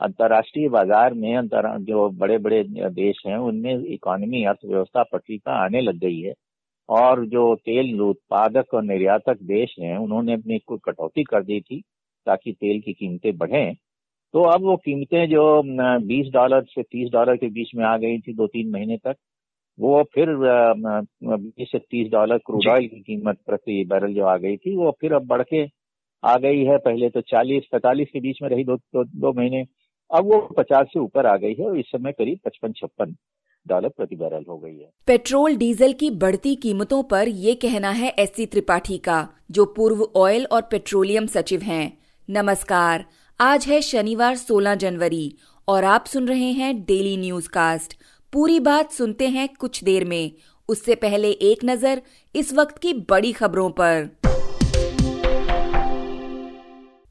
अंतर्राष्ट्रीय बाज़ार में अंतर जो बड़े बड़े देश हैं उनमें इकोनॉमी अर्थव्यवस्था पटरी का आने लग गई है। और जो तेल उत्पादक और निर्यातक देश हैं उन्होंने अपनी कुछ कटौती कर दी थी ताकि तेल की कीमतें बढ़ें। तो अब वो कीमतें जो 20 डॉलर से 30 डॉलर के बीच में आ गई थी दो तीन महीने तक वो फिर बीस से तीस डॉलर क्रूड ऑयल की कीमत प्रति बैरल जो आ गई थी वो फिर अब बढ़ के आ गई है। पहले तो चालीस पैंतालीस के बीच में रही दो दो, दो महीने। अब वो पचास से ऊपर आ गई है और इस समय करीब पचपन, छप्पन डॉलर प्रति बैरल हो गई है। पेट्रोल डीजल की बढ़ती कीमतों पर ये कहना है एस सी त्रिपाठी का, जो पूर्व ऑयल और पेट्रोलियम सचिव हैं। नमस्कार, आज है शनिवार 16 जनवरी और आप सुन रहे हैं डेली न्यूज़ कास्ट पूरी बात सुनते हैं कुछ देर में। उससे पहले एक नज़र इस वक्त की बड़ी खबरों पर।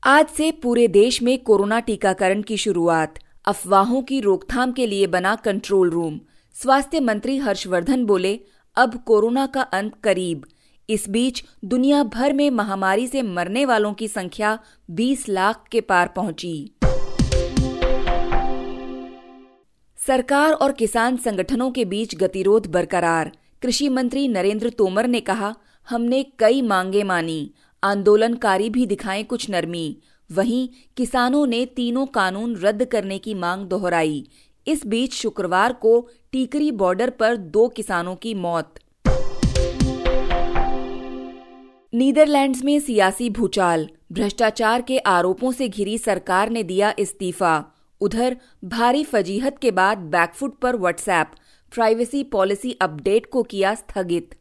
आज से पूरे देश में कोरोना टीकाकरण की शुरुआत। अफवाहों की रोकथाम के लिए बना कंट्रोल रूम स्वास्थ्य मंत्री हर्षवर्धन बोले, अब कोरोना का अंत करीब। इस बीच दुनिया भर में महामारी से मरने वालों की संख्या 20 लाख के पार पहुँची। सरकार और किसान संगठनों के बीच गतिरोध बरकरार। कृषि मंत्री नरेंद्र तोमर ने कहा, हमने कई मांगे मानी। आंदोलनकारी भी दिखाएँ कुछ नरमी। वहीं किसानों ने तीनों कानून रद्द करने की मांग दोहराई। इस बीच शुक्रवार को टीकरी बॉर्डर पर दो किसानों की मौत। नीदरलैंड्स में सियासी भूचाल। भ्रष्टाचार के आरोपों से घिरी सरकार ने दिया इस्तीफा। उधर भारी फजीहत के बाद बैकफुट पर व्हाट्सएप। प्राइवेसी पॉलिसी अपडेट को किया स्थगित।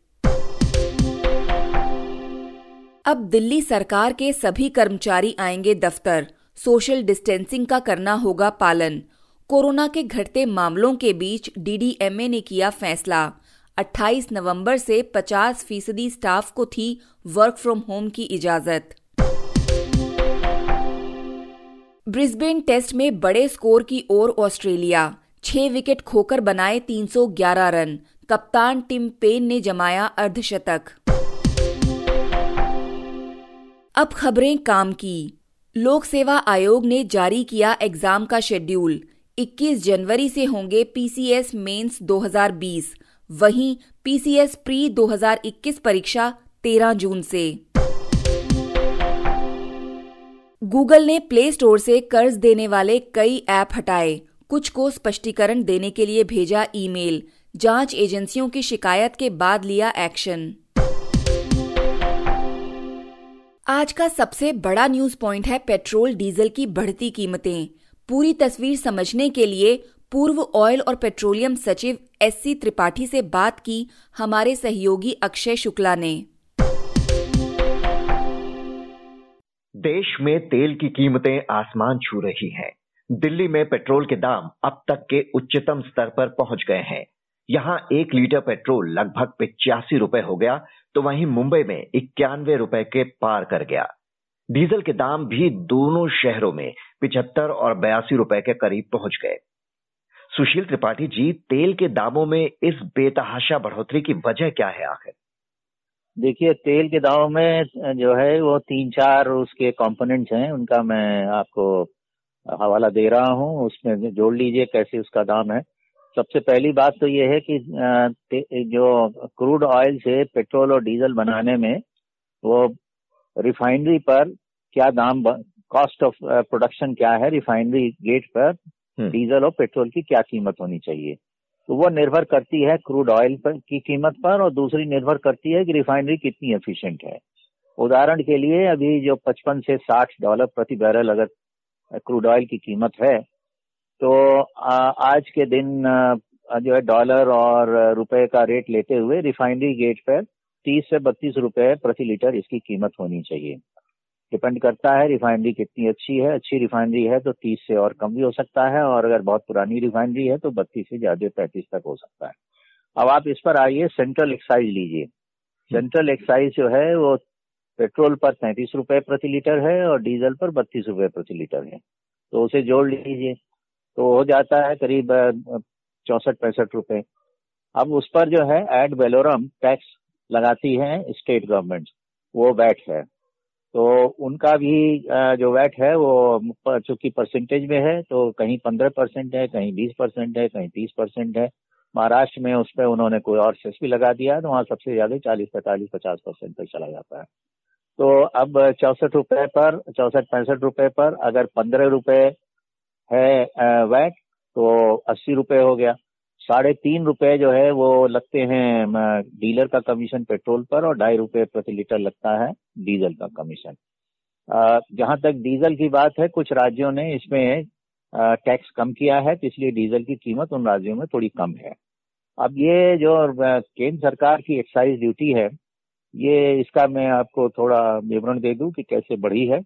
अब दिल्ली सरकार के सभी कर्मचारी आएँगे दफ्तर। सोशल डिस्टेंसिंग का करना होगा पालन। कोरोना के घटते मामलों के बीच डीडीएमए ने किया फैसला। 28 नवंबर से 50 फ़ीसदी स्टाफ को थी वर्क फ्रॉम होम की इजाज़त। ब्रिस्बेन टेस्ट में बड़े स्कोर की ओर ऑस्ट्रेलिया। छह विकेट खोकर बनाए 311 रन। कप्तान टिम पेन ने जमाया अर्धशतक। अब खबरें काम की। लोक सेवा आयोग ने जारी किया एग्ज़ाम का शेड्यूल। 21 जनवरी से होंगे पीसीएस मेंस 2020 वहीं पीसीएस प्री 2021 परीक्षा 13 जून से। गूगल ने प्ले स्टोर से कर्ज देने वाले कई ऐप हटाए। कुछ को स्पष्टीकरण देने के लिए भेजा ईमेल। जाँच एजेंसियों की शिकायत के बाद लिया एक्शन। आज का सबसे बड़ा न्यूज़ पॉइंट है पेट्रोल डीजल की बढ़ती कीमतें। पूरी तस्वीर समझने के लिए पूर्व ऑयल और पेट्रोलियम सचिव एस सी त्रिपाठी से बात की हमारे सहयोगी अक्षय शुक्ला ने। देश में तेल की कीमतें आसमान छू रही हैं। दिल्ली में पेट्रोल के दाम अब तक के उच्चतम स्तर पर पहुँच गए हैं। यहाँ एक लीटर पेट्रोल लगभग पिचासी रुपए हो गया तो वहीं मुंबई में इक्यानवे रुपए के पार कर गया। डीजल के दाम भी दोनों शहरों में पिछहत्तर और बयासी रुपए के करीब पहुँच गए। सुशील त्रिपाठी जी, तेल के दामों में इस बेतहाशा बढ़ोतरी की वजह क्या है आखिर? देखिए, तेल के दामों में जो है, वो तीन चार उसके कंपोनेंट्स हैं, उनका मैं आपको हवाला दे रहा हूँ। उसमें जोड़ लीजिए कैसे उसका दाम है। सबसे पहली बात तो ये है कि जो क्रूड ऑयल से पेट्रोल और डीजल बनाने में वो रिफाइनरी पर क्या दाम कॉस्ट ऑफ़ प्रोडक्शन क्या है रिफाइनरी गेट पर हम्म। डीजल और पेट्रोल की क्या कीमत होनी चाहिए तो वो निर्भर करती है क्रूड ऑयल पर की कीमत पर और दूसरी निर्भर करती है कि रिफाइनरी कितनी एफिशिएंट है उदाहरण के लिए अभी जो 55 से 60 डॉलर प्रति बैरल अगर क्रूड ऑयल की कीमत है तो आज के दिन जो है डॉलर और रुपए का रेट लेते हुए रिफाइनरी गेट पर 30 से 32 रुपए प्रति लीटर इसकी कीमत होनी चाहिए। डिपेंड करता है रिफाइनरी कितनी अच्छी है। अच्छी रिफाइनरी है तो तीस से और कम भी हो सकता है और अगर बहुत पुरानी रिफाइनरी है तो बत्तीस से ज़्यादा पैंतीस तक हो सकता है। अब आप इस पर आइए सेंट्रल एक्साइज लीजिए। सेंट्रल एक्साइज जो है वो पेट्रोल पर तैंतीस रुपए प्रति लीटर है और डीजल पर बत्तीस रुपए प्रति लीटर है। तो उसे जोड़ लीजिए। तो हो जाता है करीब चौसठ, पैंसठ रुपए। अब उस पर जो है एड वेलोरम टैक्स लगाती है स्टेट गवर्नमेंट वो वैट है। तो उनका भी जो वैट है वो चूँकि परसेंटेज में है तो कहीं पंद्रह परसेंट है, कहीं बीस परसेंट है, कहीं तीस परसेंट है। महाराष्ट्र में उस पर उन्होंने कोई और सेस भी लगा दिया तो वहाँ सबसे ज़्यादा चालीस पैंतालीस, पचास परसेंट तक चला जाता है। तो अब चौसठ रुपए पर, चौसठ, पैंसठ रुपए पर अगर पंद्रह रुपए है वैट तो अस्सी रुपए हो गया। साढ़े तीन रुपए जो है, वो लगते हैं डीलर का कमीशन पेट्रोल पर और ढाई रुपए प्रति लीटर लगता है डीजल का कमीशन। जहाँ तक डीजल की बात है, कुछ राज्यों ने इसमें टैक्स कम किया है तो इसलिए डीजल की कीमत उन राज्यों में थोड़ी कम है। अब ये जो केंद्र सरकार की एक्साइज ड्यूटी है, ये इसका मैं आपको थोड़ा विवरण दे दूँ कि कैसे बढ़ी है।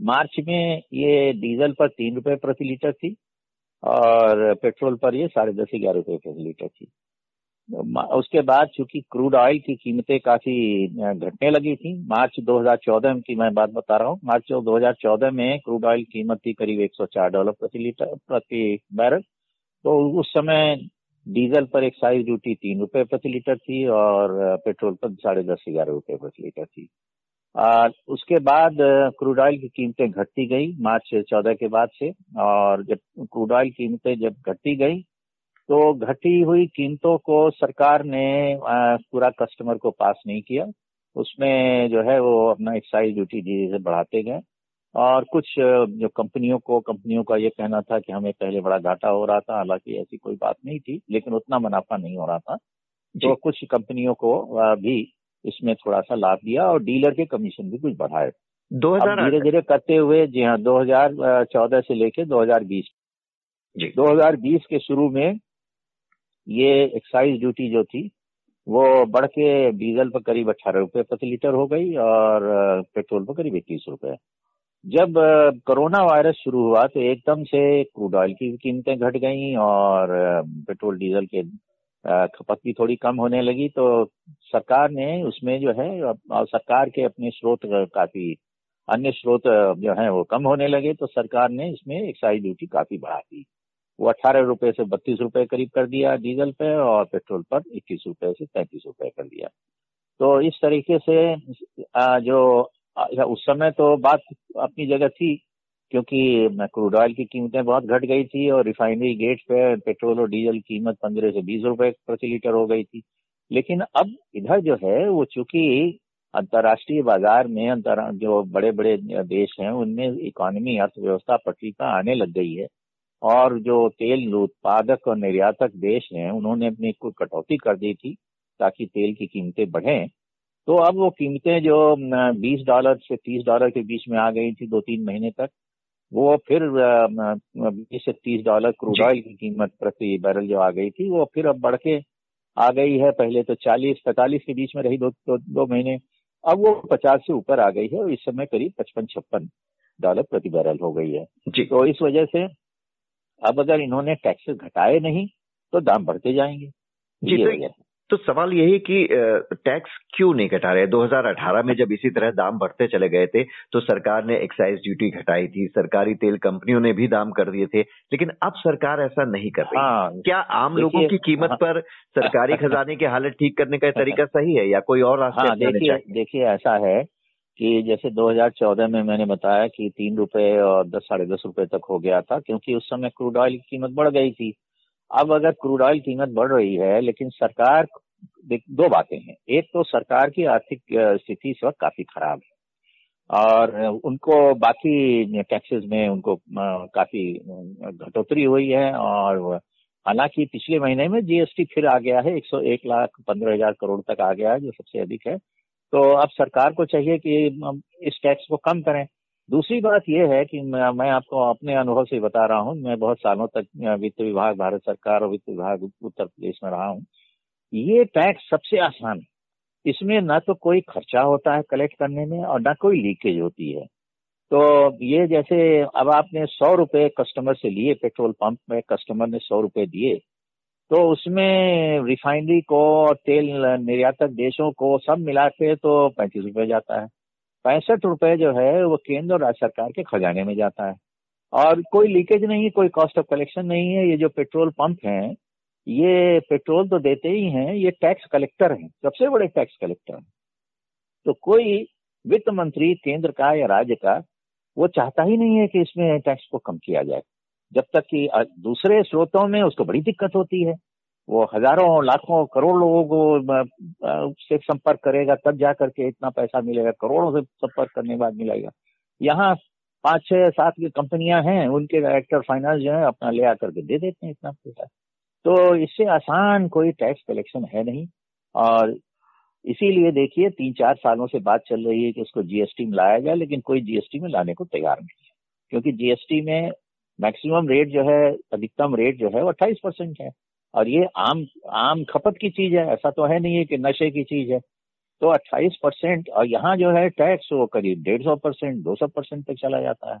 मार्च में ये डीजल पर तीन रुपए प्रति लीटर थी और पेट्रोल पर ये साढ़े दस ग्यारह रुपए प्रति लीटर थी। उसके बाद चूँकि क्रूड ऑयल की कीमतें काफ़ी घटने लगी थी, मार्च 2014 की मैं बात बता रहा हूँ, मार्च 2014 में क्रूड ऑयल कीमत थी करीब 104 डॉलर प्रति लीटर, प्रति बैरल। तो उस समय डीजल पर एक्साइज ड्यूटी तीन रुपए प्रति लीटर थी और पेट्रोल पर साढ़े दस ग्यारह रुपए प्रति लीटर थी। आ, उसके बाद क्रूड ऑयल की कीमतें घटती गई मार्च चौदह के बाद से। और जब क्रूड ऑयल कीमतें जब घटती गई तो घटी हुई कीमतों को सरकार ने पूरा कस्टमर को पास नहीं किया। उसमें जो है वो अपना एक्साइज ड्यूटी धीरे धीरे बढ़ाते गए। और कुछ जो कंपनियों को कंपनियों का ये कहना था कि हमें पहले बड़ा घाटा हो रहा था हालाँकि ऐसी कोई बात नहीं थी लेकिन उतना मुनाफा नहीं हो रहा था। तो कुछ कंपनियों को भी इसमें थोड़ा सा लाभ दिया और डीलर के कमीशन भी कुछ बढ़ाए। दो हज़ार धीरे धीरे करते हुए जी हाँ 2014 से लेके 2020 जी। 2020 के शुरू में ये एक्साइज ड्यूटी जो थी वो बढ़ के डीजल पर करीब अठारह रुपए प्रति लीटर हो गई और पेट्रोल पर करीब इक्कीस रुपए जब कोरोना वायरस शुरू हुआ तो एकदम से क्रूड ऑयल की कीमतें घट गई और पेट्रोल डीजल के खपत भी थोड़ी कम होने लगी तो सरकार ने उसमें जो है सरकार के अपने स्रोत काफ़ी अन्य स्रोत जो है, वो कम होने लगे तो सरकार ने इसमें एक्साइज ड्यूटी काफ़ी बढ़ा दी। वो अठारह रुपए से बत्तीस रुपए करीब कर दिया डीजल पे और पेट्रोल पर इक्कीस रुपए से तैंतीस रुपए कर दिया। तो इस तरीके से जो उस समय तो बात अपनी जगह थी क्योंकि क्रूड ऑयल की कीमतें बहुत घट गई थी और रिफाइनरी गेट पे पेट्रोल और डीजल कीमत पंद्रह से बीस रुपए प्रति लीटर हो गई थी। लेकिन अब इधर जो है, वो चूँकि अंतर्राष्ट्रीय बाज़ार में अंतर, जो बड़े बड़े देश हैं, उनमें इकोनॉमी अर्थव्यवस्था पटरी का आने लग गई है और जो तेल उत्पादक और निर्यातक देश हैं, उन्होंने अपनी कोई कटौती कर दी थी ताकि तेल की कीमतें बढ़ें। तो अब वो कीमतें जो 20 डॉलर से 30 डॉलर के बीच में आ गई थी दो तीन महीने तक वो फिर बीस से तीस डॉलर क्रूड ऑयल की कीमत प्रति बैरल जो आ गई थी वो फिर अब बढ़ के आ गई है। पहले तो 40 पैंतालीस के बीच में रही दो दो, दो महीने। अब वो पचास से ऊपर आ गई है और इस समय करीब पचपन छप्पन डॉलर प्रति बैरल हो गई है। जी। तो इस वजह से अब अगर इन्होंने टैक्सेस घटाए नहीं तो दाम बढ़ते जाएँगे। जी तो, तो सवाल यही कि टैक्स क्यों नहीं घटा रहे? 2018 में जब इसी तरह दाम बढ़ते चले गए थे तो सरकार ने एक्साइज ड्यूटी घटाई थी सरकारी तेल कंपनियों ने भी दाम कर दिए थे लेकिन अब सरकार ऐसा नहीं कर रही। हाँ, क्या आम लोगों की कीमत हाँ, पर सरकारी खजाने की हालत ठीक करने का तरीका सही है या कोई और रास्ता हाँ, देखिए देखिए ऐसा है कि जैसे 2014 में मैंने बताया कि तीन रुपए और दस साढ़े दस रुपए तक हो गया था क्योंकि उस समय क्रूड ऑयल की कीमत बढ़ गई थी। अब अगर क्रूड ऑयल कीमत बढ़ रही है, लेकिन सरकार दो बातें हैं। एक तो सरकार की आर्थिक स्थिति इस वक्त काफ़ी खराब है। और उनको बाकी टैक्सेस में उनको काफ़ी घटोतरी हुई है। और हालाँकि पिछले महीने में जीएसटी फिर आ गया है 101 लाख पंद्रह हज़ार करोड़ तक आ गया है, जो सबसे अधिक है। तो अब सरकार को चाहिए कि इस टैक्स को कम करें। दूसरी बात यह है कि मैं आपको अपने अनुभव से बता रहा हूँ, मैं बहुत सालों तक वित्त विभाग, भारत सरकार और वित्त विभाग उत्तर प्रदेश में रहा हूँ। ये टैक्स सबसे आसान इसमें ना तो कोई खर्चा होता है कलेक्ट करने में और ना कोई लीकेज होती है। तो ये जैसे अब आपने सौ रुपये कस्टमर से लिए पेट्रोल पंप में कस्टमर ने सौ रुपए दिए तो उसमें रिफाइनरी को, तेल निर्यातक देशों को सब मिला के तो पैंतीस रुपये जाता है। पैंसठ रुपए जो है, वो केंद्र और राज्य सरकार के खजाने में जाता है। और कोई लीकेज नहीं कोई कॉस्ट ऑफ़ कलेक्शन नहीं है, ये जो पेट्रोल पंप हैं, ये पेट्रोल तो देते ही हैं, ये टैक्स कलेक्टर हैं, सबसे बड़े टैक्स कलेक्टर हैं। तो कोई वित्त मंत्री, केंद्र का या राज्य का, वो चाहता ही नहीं है कि इसमें टैक्स को कम किया जाए, जब तक कि दूसरे स्रोतों में उसको बड़ी दिक्कत होती है। वो हज़ारों लाखों करोड़ लोगों को से संपर्क करेगा, तब जा करके इतना पैसा मिलेगा, करोड़ों से संपर्क करने के बाद मिलेगा। यहाँ पाँच, छह, सात की कंपनियाँ हैं, उनके डायरेक्टर फाइनेंस जो है, अपना ले आकर के दे देते हैं इतना पैसा। तो इससे आसान कोई टैक्स कलेक्शन है नहीं। और इसीलिए देखिए, तीन, चार सालों से बात चल रही है कि उसको जीएसटी में लाया जाए, लेकिन कोई जीएसटी में लाने को तैयार नहीं है। क्योंकि जीएसटी में मैक्सिमम रेट जो है, अधिकतम रेट जो है, वो अट्ठाईस परसेंट है। और ये आम आम खपत की चीज़ है ऐसा तो है नहीं है कि नशे की चीज़ है। तो 28 परसेंट और यहाँ जो है टैक्स वो करीब डेढ़ सौ परसेंट दो सौ परसेंट तक चला जाता है।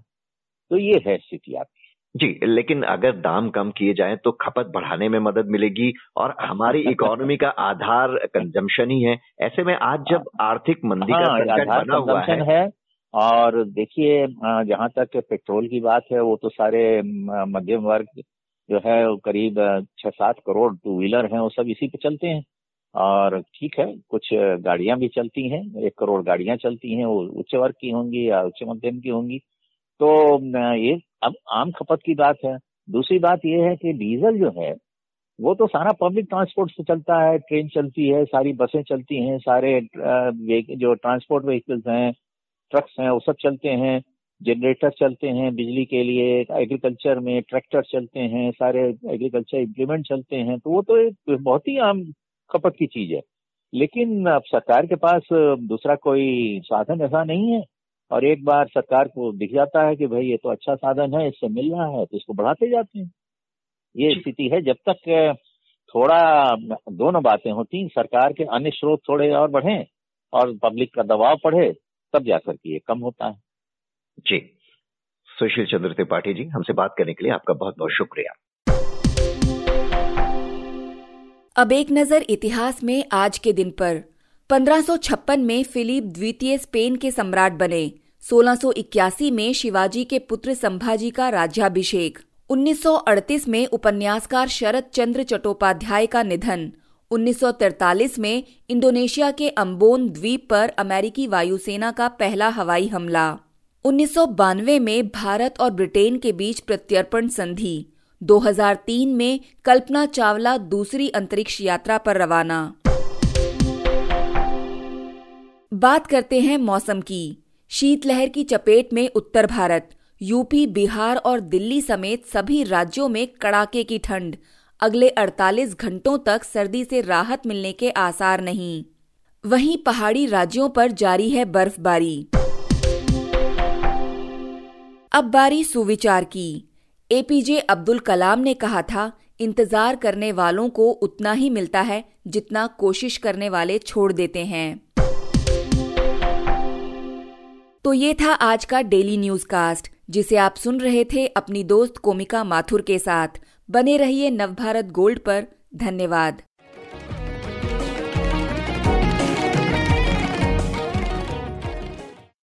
तो ये है स्थिति आपकी। जी लेकिन अगर दाम कम किए जाए तो खपत बढ़ाने में मदद मिलेगी और हमारी इकोनॉमी का आधार कंजम्पशन ही है। ऐसे में आज जब आर्थिक मंदी हाँ, का संकट बना हुआ है, है और देखिए जहाँ तक पेट्रोल की बात है वो तो सारे मध्यम वर्ग जो है, करीब छह सात करोड़ टू व्हीलर हैं, वो सब इसी पे चलते हैं। और ठीक है, कुछ गाड़ियाँ भी चलती हैं, एक करोड़ गाड़ियाँ चलती हैं, वो उच्च वर्ग की होंगी या उच्च मध्यम की होंगी। तो ये अब आम खपत की बात है। दूसरी बात ये है कि डीजल जो है, वो तो सारा पब्लिक ट्रांसपोर्ट से चलता है ट्रेन चलती है, सारी बसें चलती हैं, सारे जो ट्रांसपोर्ट व्हीकल्स हैं ट्रक्स हैं, वो सब चलते हैं। जनरेटर चलते हैं बिजली के लिए एग्रीकल्चर में ट्रैक्टर चलते हैं सारे एग्रीकल्चर इम्प्लीमेंट चलते हैं तो वो तो एक बहुत ही आम खपत की चीज़ है। लेकिन अब सरकार के पास दूसरा कोई साधन ऐसा नहीं है और एक बार सरकार को दिख जाता है कि भाई ये तो अच्छा साधन है इससे मिल रहा है तो इसको बढ़ाते जाते हैं। ये स्थिति है जब तक थोड़ा दोनों बातें होती सरकार के अन्य स्रोत थोड़े और बढ़े और पब्लिक का दबाव पढ़े तब जाकर के ये कम होता है। जी। सुशील चंद्र त्रिपाठी जी, हमसे बात करने के लिए आपका बहुत बहुत शुक्रिया। अब एक नज़र इतिहास में आज के दिन पर। 1556 में फिलिप द्वितीय स्पेन के सम्राट बने। 1681 में शिवाजी के पुत्र संभाजी का राज्याभिषेक। 1938 में उपन्यासकार शरद चंद्र चट्टोपाध्याय का निधन। 1943 में इंडोनेशिया के अम्बोन द्वीप पर अमेरिकी वायुसेना का पहला हवाई हमला। उन्नीस सौ बानवे में भारत और ब्रिटेन के बीच प्रत्यर्पण संधि 2003 में कल्पना चावला दूसरी अंतरिक्ष यात्रा पर रवाना। बात करते हैं मौसम की। शीतलहर की चपेट में उत्तर भारत, यूपी, बिहार और दिल्ली समेत सभी राज्यों में कड़ाके की ठंड। अगले 48 घंटों तक सर्दी से राहत मिलने के आसार नहीं। वहीं पहाड़ी राज्यों पर जारी है बर्फबारी। अब बारी सुविचार की। एपीजे अब्दुल कलाम ने कहा था, इंतज़ार करने वालों को उतना ही मिलता है जितना कोशिश करने वाले छोड़ देते हैं। तो ये था आज का डेली न्यूज़ कास्ट जिसे आप सुन रहे थे अपनी दोस्त कोमिका माथुर के साथ। बने रहिए नवभारत गोल्ड पर। धन्यवाद।